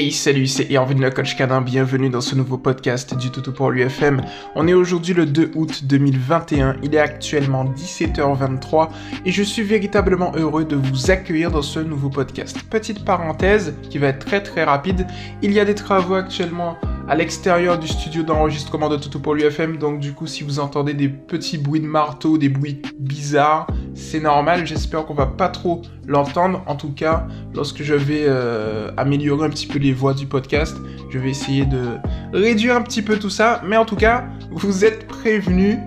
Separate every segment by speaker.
Speaker 1: Hey, salut, c'est Irvin le coach canin, bienvenue dans ce nouveau podcast du Toutou pour l'UFM. On est aujourd'hui le 2 août 2021, il est actuellement 17h23 et je suis véritablement heureux de vous accueillir dans ce nouveau podcast. Petite parenthèse qui va être très très rapide, il y a des travaux actuellement à l'extérieur du studio d'enregistrement de Toto pour l'UFM. Donc du coup, si vous entendez des petits bruits de marteau, des bruits bizarres, c'est normal. J'espère qu'on va pas trop l'entendre. En tout cas, lorsque je vais euh, améliorer un petit peu les voix du podcast, je vais essayer de réduire un petit peu tout ça. Mais en tout cas, vous êtes prévenus.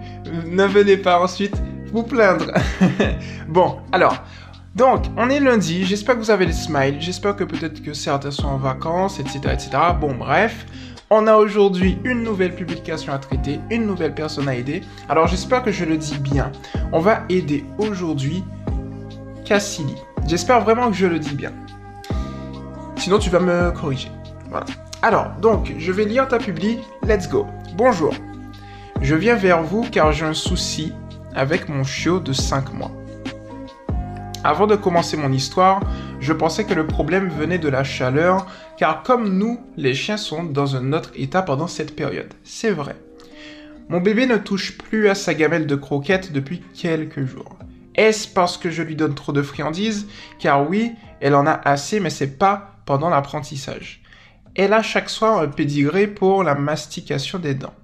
Speaker 1: Ne venez pas ensuite vous plaindre. bon, alors. Donc, on est lundi, j'espère que vous avez les smiles, j'espère que peut-être que certains sont en vacances, etc., etc. Bon, bref, on a aujourd'hui une nouvelle publication à traiter, une nouvelle personne à aider. Alors j'espère que je le dis bien. On va aider aujourd'hui Cassili. J'espère vraiment que je le dis bien. Sinon tu vas me corriger. Voilà. Alors, donc, je vais lire ta publi. Let's go. Bonjour. Je viens vers vous car j'ai un souci avec mon chiot de 5 mois. Avant de commencer mon histoire, je pensais que le problème venait de la chaleur, car comme nous, les chiens sont dans un autre état pendant cette période. C'est vrai. Mon bébé ne touche plus à sa gamelle de croquettes depuis quelques jours. Est-ce parce que je lui donne trop de friandises? Car oui, elle en a assez, mais c'est pas pendant l'apprentissage. Elle a chaque soir un pédigré pour la mastication des dents.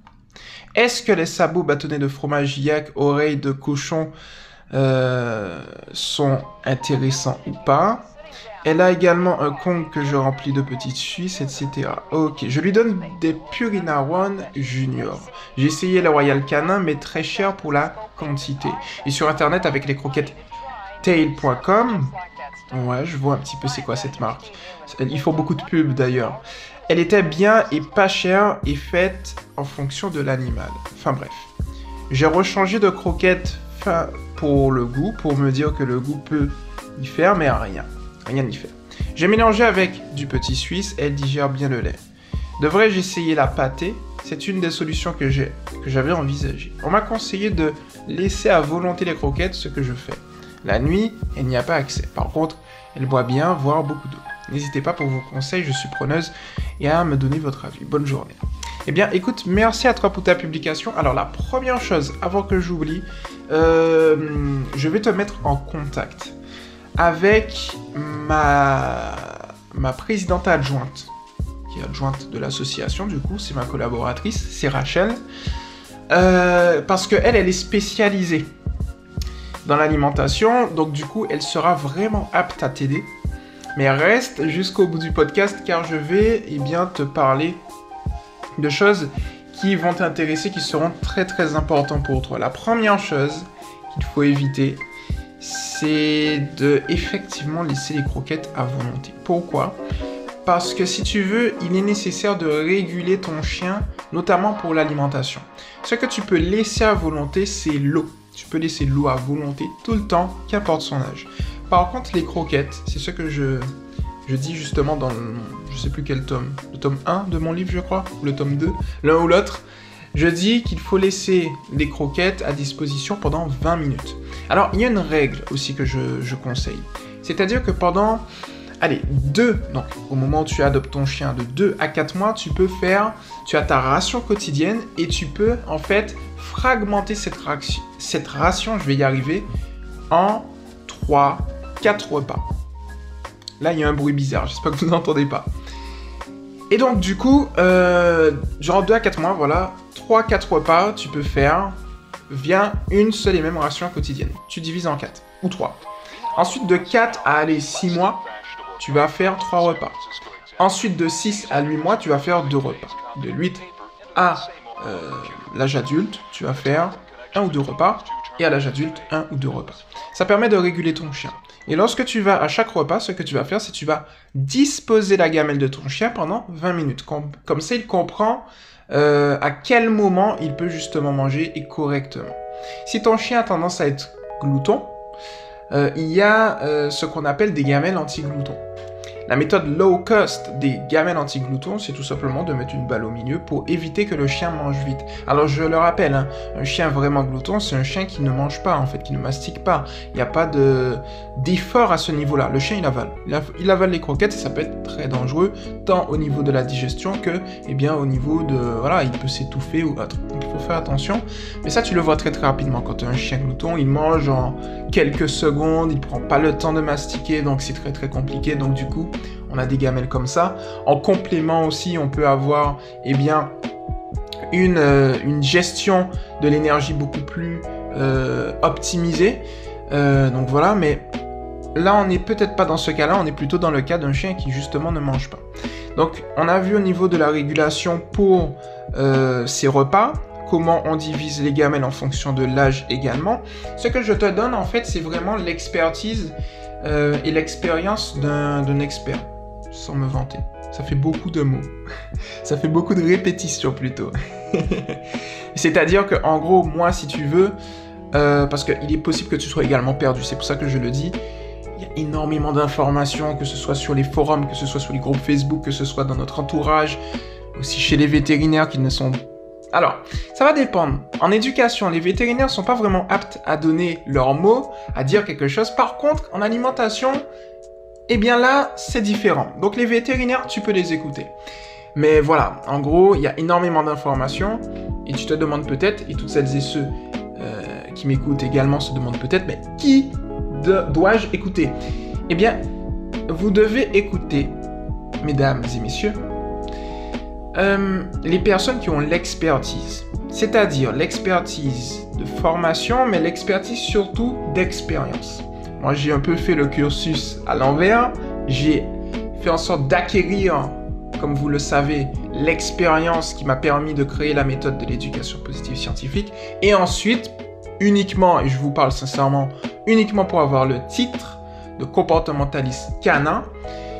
Speaker 1: Est-ce que les sabots bâtonnés de fromage yak, oreilles de cochon euh, sont intéressants ou pas elle a également un Kong que je remplis de petites suisses, etc. Ok, je lui donne des Purina One Junior. J'ai essayé le Royal Canin, mais très cher pour la quantité. Et sur internet, avec les croquettes tail.com, ouais, je vois un petit peu c'est quoi cette marque. Ils font beaucoup de pubs d'ailleurs. Elle était bien et pas chère et faite en fonction de l'animal. Enfin bref. J'ai rechangé de croquettes pour le goût, pour me dire que le goût peut y faire, mais rien rien n'y fait. J'ai mélangé avec du petit suisse, elle digère bien le lait. Devrais-je essayer la pâtée C'est une des solutions que j'avais envisagées. On m'a conseillé de laisser à volonté les croquettes, ce que je fais. La nuit, elle n'y a pas accès. Par contre, elle boit bien, voire beaucoup d'eau. N'hésitez pas pour vos conseils, je suis preneuse et à me donner votre avis. Bonne journée. Eh bien, écoute, merci à toi pour ta publication. Alors, la première chose, avant que j'oublie, euh, je vais te mettre en contact avec ma, ma présidente adjointe, qui est adjointe de l'association, du coup, c'est ma collaboratrice, c'est Rachel, euh, parce qu'elle, elle est spécialisée dans l'alimentation, donc du coup, elle sera vraiment apte à t'aider. Mais reste jusqu'au bout du podcast car je vais eh bien, te parler de choses qui vont t'intéresser, qui seront très très importantes pour toi. La première chose qu'il faut éviter, c'est de effectivement laisser les croquettes à volonté. Pourquoi? Parce que si tu veux, il est nécessaire de réguler ton chien, notamment pour l'alimentation. Ce que tu peux laisser à volonté, c'est l'eau. Tu peux laisser l'eau à volonté tout le temps, qu'importe son âge. Par contre, les croquettes, c'est ce que je, je dis justement dans je sais plus quel tome, le tome 1 de mon livre, je crois, ou le tome 2, l'un ou l'autre. Je dis qu'il faut laisser les croquettes à disposition pendant 20 minutes. Alors, il y a une règle aussi que je, conseille. C'est-à-dire que pendant, allez, 2, donc au moment où tu adoptes ton chien, de 2 à 4 mois, tu peux faire, tu as ta ration quotidienne et tu peux en fait fragmenter cette ration, je vais y arriver, en 3, 4 repas. Là, il y a un bruit bizarre, j'espère que vous n'entendez pas. Et donc, du coup, euh, genre 2 à 4 mois, voilà, 3-4 repas, tu peux faire via une seule et même ration quotidienne. Tu divises en 4 ou 3. Ensuite, de 4 à aller 6 mois, tu vas faire 3 repas. Ensuite, de 6 à 8 mois, tu vas faire 2 repas. De 8 à euh, l'âge adulte, tu vas faire 1 ou 2 repas. Et à l'âge adulte, 1 ou 2 repas. Ça permet de réguler ton chien. Et lorsque tu vas à chaque repas, ce que tu vas faire, c'est que tu vas disposer la gamelle de ton chien pendant 20 minutes. Comme ça, il comprend euh, à quel moment il peut justement manger et correctement. Si ton chien a tendance à être glouton, euh, il y a euh, ce qu'on appelle des gamelles anti-gloutons. La méthode low cost des gamelles anti-gloutons, c'est tout simplement de mettre une balle au milieu pour éviter que le chien mange vite. Alors je le rappelle, hein, un chien vraiment glouton, c'est un chien qui ne mange pas, en fait, qui ne mastique pas. Il n'y a pas d'effort à ce niveau-là. Le chien, il avale. Il, avale les croquettes et ça peut être très dangereux, tant au niveau de la digestion que, eh bien, au niveau de, voilà, il peut s'étouffer ou autre. Donc il faut faire attention. Mais ça, tu le vois très très rapidement. Quand tu as un chien glouton, il mange en quelques secondes, il prend pas le temps de mastiquer, donc c'est très très compliqué. Donc du coup, des gamelles comme ça. En complément aussi, on peut avoir eh bien, une, euh, une gestion de l'énergie beaucoup plus euh, optimisée. Euh, donc voilà, mais là on n'est peut-être pas dans ce cas-là, on est plutôt dans le cas d'un chien qui justement ne mange pas. Donc on a vu au niveau de la régulation pour ses repas, comment on divise les gamelles en fonction de l'âge également. Ce que je te donne en fait, c'est vraiment l'expertise et l'expérience d'un expert sans me vanter. Ça fait beaucoup de mots. Ça fait beaucoup de répétitions plutôt. C'est-à-dire que, en gros, moi, si tu veux, euh, parce qu'il est possible que tu sois également perdu, c'est pour ça que je le dis. Il y a énormément d'informations, que ce soit sur les forums, que ce soit sur les groupes Facebook, que ce soit dans notre entourage, aussi chez les vétérinaires qui ne sont alors, ça va dépendre. En éducation, les vétérinaires sont pas vraiment aptes à donner leurs mots, à dire quelque chose. Par contre, en alimentation, eh bien là, c'est différent. Donc les vétérinaires, tu peux les écouter. Mais voilà, en gros, il y a énormément d'informations et tu te demandes peut-être, et toutes celles et ceux euh, qui m'écoutent également se demandent peut-être, mais qui dois-je écouter? Eh bien, vous devez écouter, mesdames et messieurs, euh, les personnes qui ont l'expertise. C'est-à-dire l'expertise de formation, mais l'expertise surtout d'expérience. Moi, j'ai un peu fait le cursus à l'envers. J'ai fait en sorte d'acquérir, comme vous le savez, l'expérience qui m'a permis de créer la méthode de l'éducation positive scientifique. Et ensuite, uniquement, et je vous parle sincèrement, uniquement pour avoir le titre de comportementaliste canin,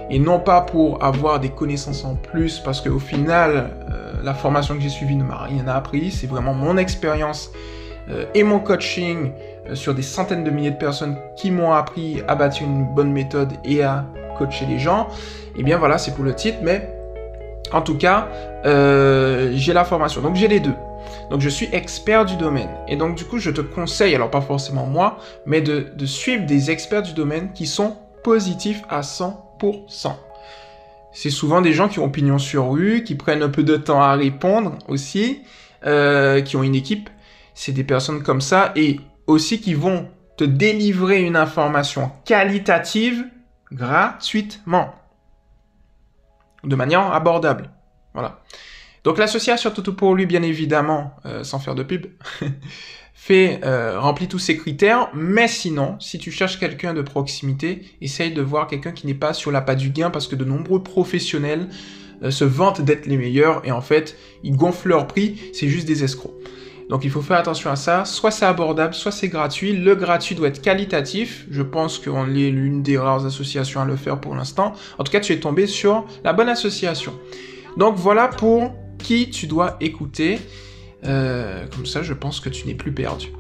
Speaker 1: et non pas pour avoir des connaissances en plus, parce qu'au final, euh, la formation que j'ai suivie ne m'a rien appris, c'est vraiment mon expérience et mon coaching euh, sur des centaines de milliers de personnes qui m'ont appris à bâtir une bonne méthode et à coacher les gens, et eh bien voilà, c'est pour le titre, mais en tout cas, euh, j'ai la formation. Donc j'ai les deux. Donc je suis expert du domaine. Et donc du coup, je te conseille, alors pas forcément moi, mais de, suivre des experts du domaine qui sont positifs à 100%. C'est souvent des gens qui ont pignon sur rue, qui prennent un peu de temps à répondre aussi, qui ont une équipe c'est des personnes comme ça et aussi qui vont te délivrer une information qualitative gratuitement. De manière abordable. Voilà. Donc l'association Toto pour lui, bien évidemment, euh, sans faire de pub, fait euh, remplit tous ces critères. Mais sinon, si tu cherches quelqu'un de proximité, essaye de voir quelqu'un qui n'est pas sur la pas du gain parce que de nombreux professionnels euh, se vantent d'être les meilleurs et en fait, ils gonflent leur prix. C'est juste des escrocs. Donc il faut faire attention à ça. Soit c'est abordable, soit c'est gratuit. Le gratuit doit être qualitatif. Je pense qu'on est l'une des rares associations à le faire pour l'instant. En tout cas, tu es tombé sur la bonne association. Donc voilà pour qui tu dois écouter. Euh, comme ça, je pense que tu n'es plus perdu.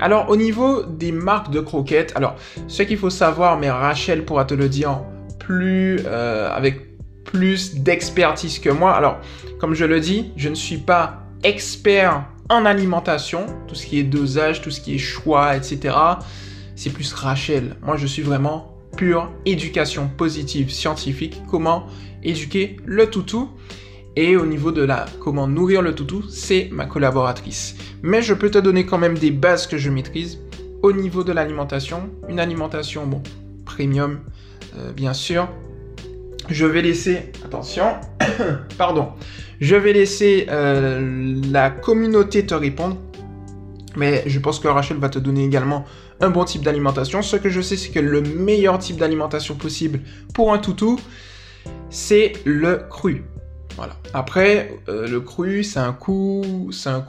Speaker 1: Alors au niveau des marques de croquettes, alors ce qu'il faut savoir, mais Rachel pourra te le dire plus euh, avec plus d'expertise que moi. Alors comme je le dis, je ne suis pas expert en alimentation, tout ce qui est dosage, tout ce qui est choix, etc. C'est plus Rachel. Moi, je suis vraiment pure éducation positive scientifique. Comment éduquer le toutou. Et au niveau de la comment nourrir le toutou, c'est ma collaboratrice. Mais je peux te donner quand même des bases que je maîtrise. Au niveau de l'alimentation, une alimentation, bon, premium, euh, bien sûr. Je vais laisser, attention, pardon, je vais laisser euh, la communauté te répondre. Mais je pense que Rachel va te donner également un bon type d'alimentation. Ce que je sais, c'est que le meilleur type d'alimentation possible pour un toutou, c'est le cru. Voilà. Après, euh, le cru, c'est un coût, c'est un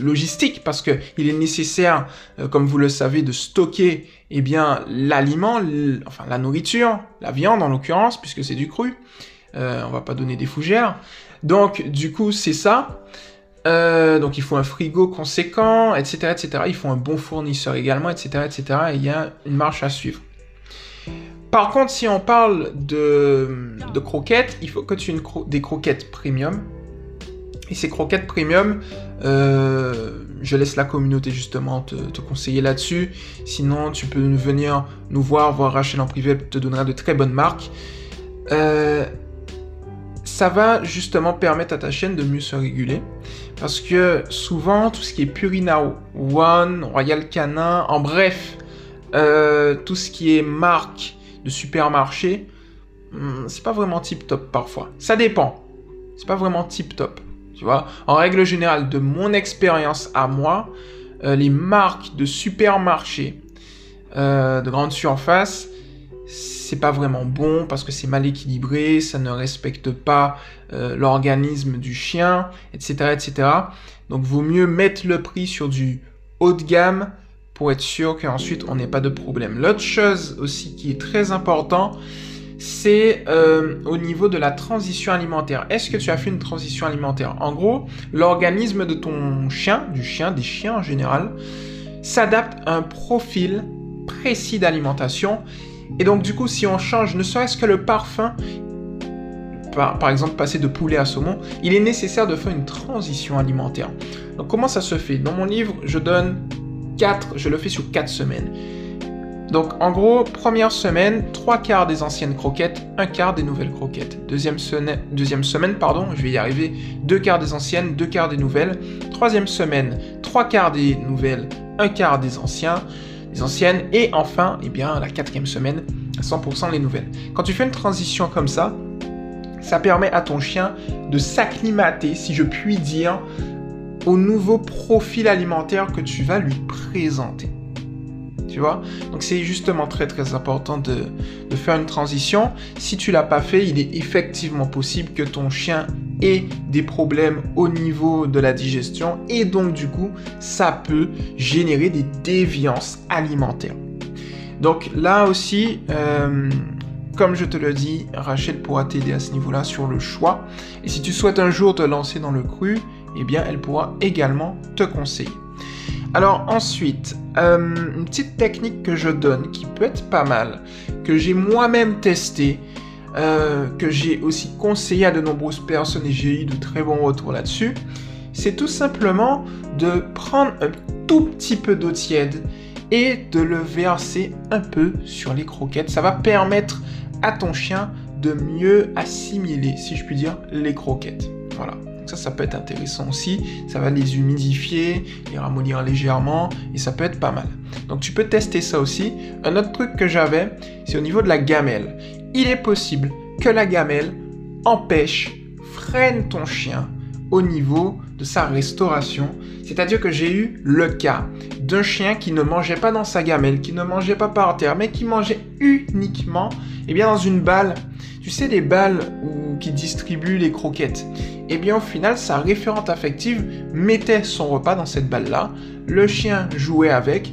Speaker 1: logistique parce que il est nécessaire, euh, comme vous le savez, de stocker eh bien l'aliment, enfin la nourriture, la viande en l'occurrence, puisque c'est du cru. Euh, on va pas donner des fougères. Donc, du coup, c'est ça. Euh, donc, il faut un frigo conséquent, etc., etc. Il faut un bon fournisseur également, etc., etc. Et il y a une marche à suivre. Par contre, si on parle de, croquettes, il faut que tu aies des croquettes premium. Et ces croquettes premium, euh, je laisse la communauté justement te, conseiller là-dessus. Sinon, tu peux venir nous voir, voir Rachel en privé, te donnera de très bonnes marques. Ça va justement permettre à ta chaîne de mieux se réguler. Parce que souvent, tout ce qui est Purina One, Royal Canin, en bref, euh, tout ce qui est marque de supermarché, hmm, c'est pas vraiment tip top parfois. Ça dépend. C'est pas vraiment tip top. Tu vois, en règle générale, de mon expérience à moi, euh, les marques de supermarché, euh, de grande surface, c'est pas vraiment bon parce que c'est mal équilibré, ça ne respecte pas euh, l'organisme du chien, etc., etc. Donc, vaut mieux mettre le prix sur du haut de gamme pour être sûr qu'ensuite on n'ait pas de problème. L'autre chose aussi qui est très important, c'est euh, au niveau de la transition alimentaire. Est-ce que tu as fait une transition alimentaire? En gros, l'organisme de ton chien, du chien, des chiens en général, s'adapte à un profil précis d'alimentation. Et donc du coup, si on change ne serait-ce que le parfum, par, exemple passer de poulet à saumon, il est nécessaire de faire une transition alimentaire. Donc comment ça se fait? Dans mon livre, je donne je le fais sur 4 semaines. Donc en gros, première semaine, 3 quarts des anciennes croquettes, un quart des nouvelles croquettes. Deuxième, semaine, deuxième semaine, pardon, je vais y arriver, 2 quarts des anciennes, 2 quarts des nouvelles. Troisième semaine, 3 quarts des nouvelles, un quart des anciens, des anciennes. Et enfin, eh bien, la quatrième semaine, 100% les nouvelles. Quand tu fais une transition comme ça, ça permet à ton chien de s'acclimater, si je puis dire, au nouveau profil alimentaire que tu vas lui présenter. Tu Donc c'est justement très très important de, faire une transition. Si tu l'as pas fait, il est effectivement possible que ton chien ait des problèmes au niveau de la digestion et donc du coup ça peut générer des déviances alimentaires. Donc là aussi, euh, comme je te le dis, Rachel pourra t'aider à ce niveau-là sur le choix. Et si tu souhaites un jour te lancer dans le cru, eh bien, elle pourra également te conseiller. Alors ensuite, euh, une petite technique que je donne qui peut être pas mal, que j'ai moi-même testé, euh, que j'ai aussi conseillé à de nombreuses personnes et j'ai eu de très bons retours là-dessus, c'est tout simplement de prendre un tout petit peu d'eau tiède et de le verser un peu sur les croquettes. Ça va permettre à ton chien de mieux assimiler, si je puis dire, les croquettes. Voilà. Ça, ça peut être intéressant aussi. Ça va les humidifier, les ramollir légèrement et ça peut être pas mal. Donc tu peux tester ça aussi. Un autre truc que j'avais, c'est au niveau de la gamelle. Il est possible que la gamelle empêche, freine ton chien au niveau de sa restauration. C'est-à-dire que j'ai eu le cas d'un chien qui ne mangeait pas dans sa gamelle, qui ne mangeait pas par terre, mais qui mangeait uniquement eh bien, dans une balle. Tu sais, des balles qui distribuent les croquettes. Et eh bien, au final, sa référente affective mettait son repas dans cette balle-là. Le chien jouait avec.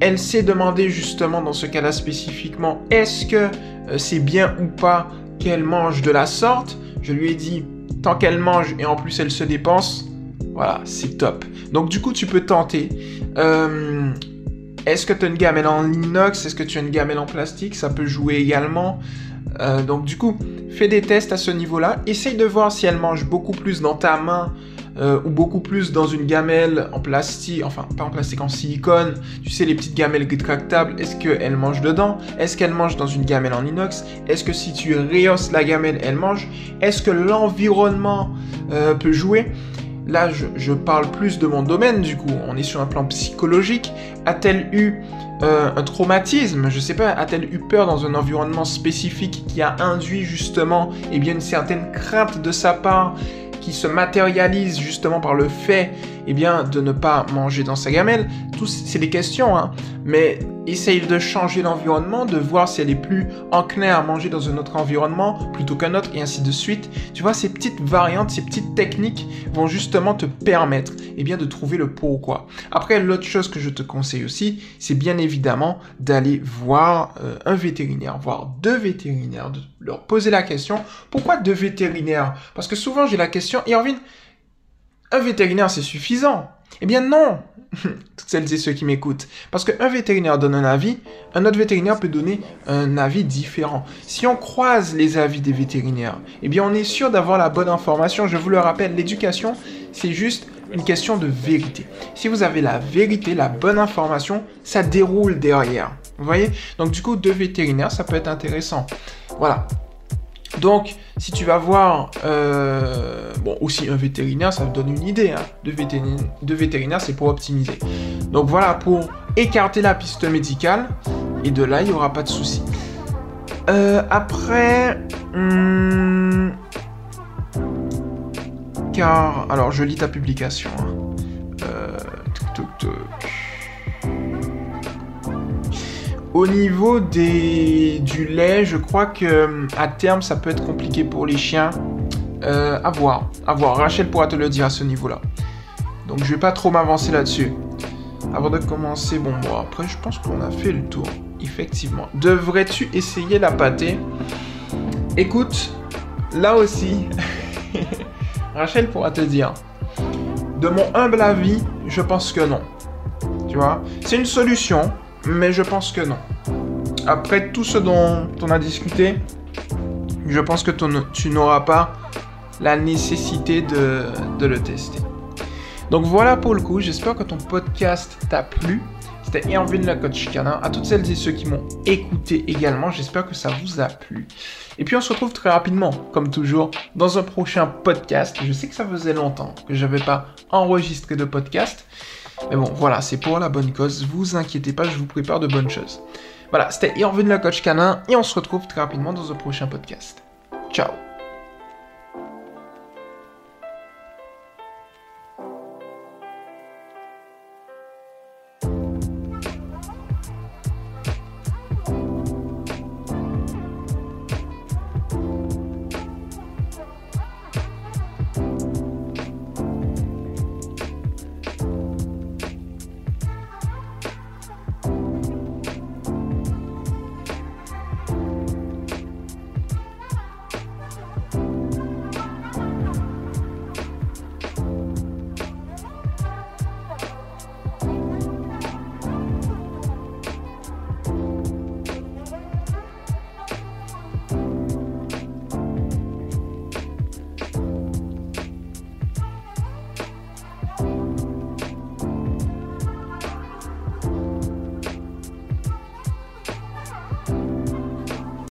Speaker 1: Elle s'est demandé justement dans ce cas-là spécifiquement, est-ce que euh, c'est bien ou pas qu'elle mange de la sorte? Je lui ai dit, tant qu'elle mange et en plus elle se dépense, voilà, c'est top. Donc du coup, tu peux tenter. Euh, est-ce que tu as une gamelle en inox? Est-ce que tu as une gamelle en plastique? Ça peut jouer également. Euh, donc du coup, fais des tests à ce niveau-là. Essaye de voir si elle mange beaucoup plus dans ta main euh, ou beaucoup plus dans une gamelle en plastique, enfin pas en plastique, en silicone. Tu sais, les petites gamelles rétractables, est-ce qu'elle mange dedans? Est-ce qu'elle mange dans une gamelle en inox? Est-ce que si tu rehausses la gamelle, elle mange Est-ce que l'environnement euh, peut jouer? Là, je, parle plus de mon domaine, du coup. On est sur un plan psychologique. A-t-elle eu euh, un traumatisme? Je sais pas, a-t-elle eu peur dans un environnement spécifique qui a induit justement eh bien, une certaine crainte de sa part qui se matérialise justement par le fait eh bien, de ne pas manger dans sa gamelle. Tout, c'est des questions, hein. mais essaye de changer l'environnement, de voir si elle est plus enclin à manger dans un autre environnement plutôt qu'un autre, et ainsi de suite. Tu vois, ces petites variantes, ces petites techniques vont justement te permettre eh bien, de trouver le pourquoi. Après, l'autre chose que je te conseille aussi, c'est bien évidemment d'aller voir euh, un vétérinaire, voir deux vétérinaires, de leur poser la question, pourquoi deux vétérinaires? Parce que souvent j'ai la question, Irvine, un vétérinaire c'est suffisant. Eh bien non, toutes celles et ceux qui m'écoutent. Parce qu'un vétérinaire donne un avis, un autre vétérinaire peut donner un avis différent. Si on croise les avis des vétérinaires, eh bien on est sûr d'avoir la bonne information. Je vous le rappelle, l'éducation, c'est juste une question de vérité. Si vous avez la vérité, la bonne information, ça déroule derrière. Vous voyez? Donc du coup, deux vétérinaires, ça peut être intéressant. Voilà. Donc, si tu vas voir, euh, bon, aussi un vétérinaire, ça me donne une idée. Hein. Deux, vétérinaires, c'est pour optimiser. Donc voilà, pour écarter la piste médicale. Et de là, il n'y aura pas de souci. Euh, après, hmm, car, alors je lis ta publication. Hein. Euh, Au niveau des, du lait, je crois que à terme ça peut être compliqué pour les chiens. Euh, à voir, à voir. Rachel pourra te le dire à ce niveau-là. Donc je vais pas trop m'avancer là-dessus. Avant de commencer, bon, bon après je pense qu'on a fait le tour. Effectivement. Devrais-tu essayer la pâtée? Écoute, là aussi, Rachel pourra te dire. De mon humble avis, je pense que non. Tu vois? C'est une solution, mais je pense que non. Après tout ce dont on a discuté, je pense que tu n'auras pas la nécessité de, le tester. Donc voilà pour le coup, j'espère que ton podcast t'a plu. C'était Erwin le coach canin. À toutes celles et ceux qui m'ont écouté également, j'espère que ça vous a plu. Et puis on se retrouve très rapidement, comme toujours, dans un prochain podcast. Je sais que ça faisait longtemps que je n'avais pas enregistré de podcast. Mais bon, voilà, c'est pour la bonne cause. Vous inquiétez pas, je vous prépare de bonnes choses. Voilà, c'était Irvin le coach canin et on se retrouve très rapidement dans un prochain podcast. Ciao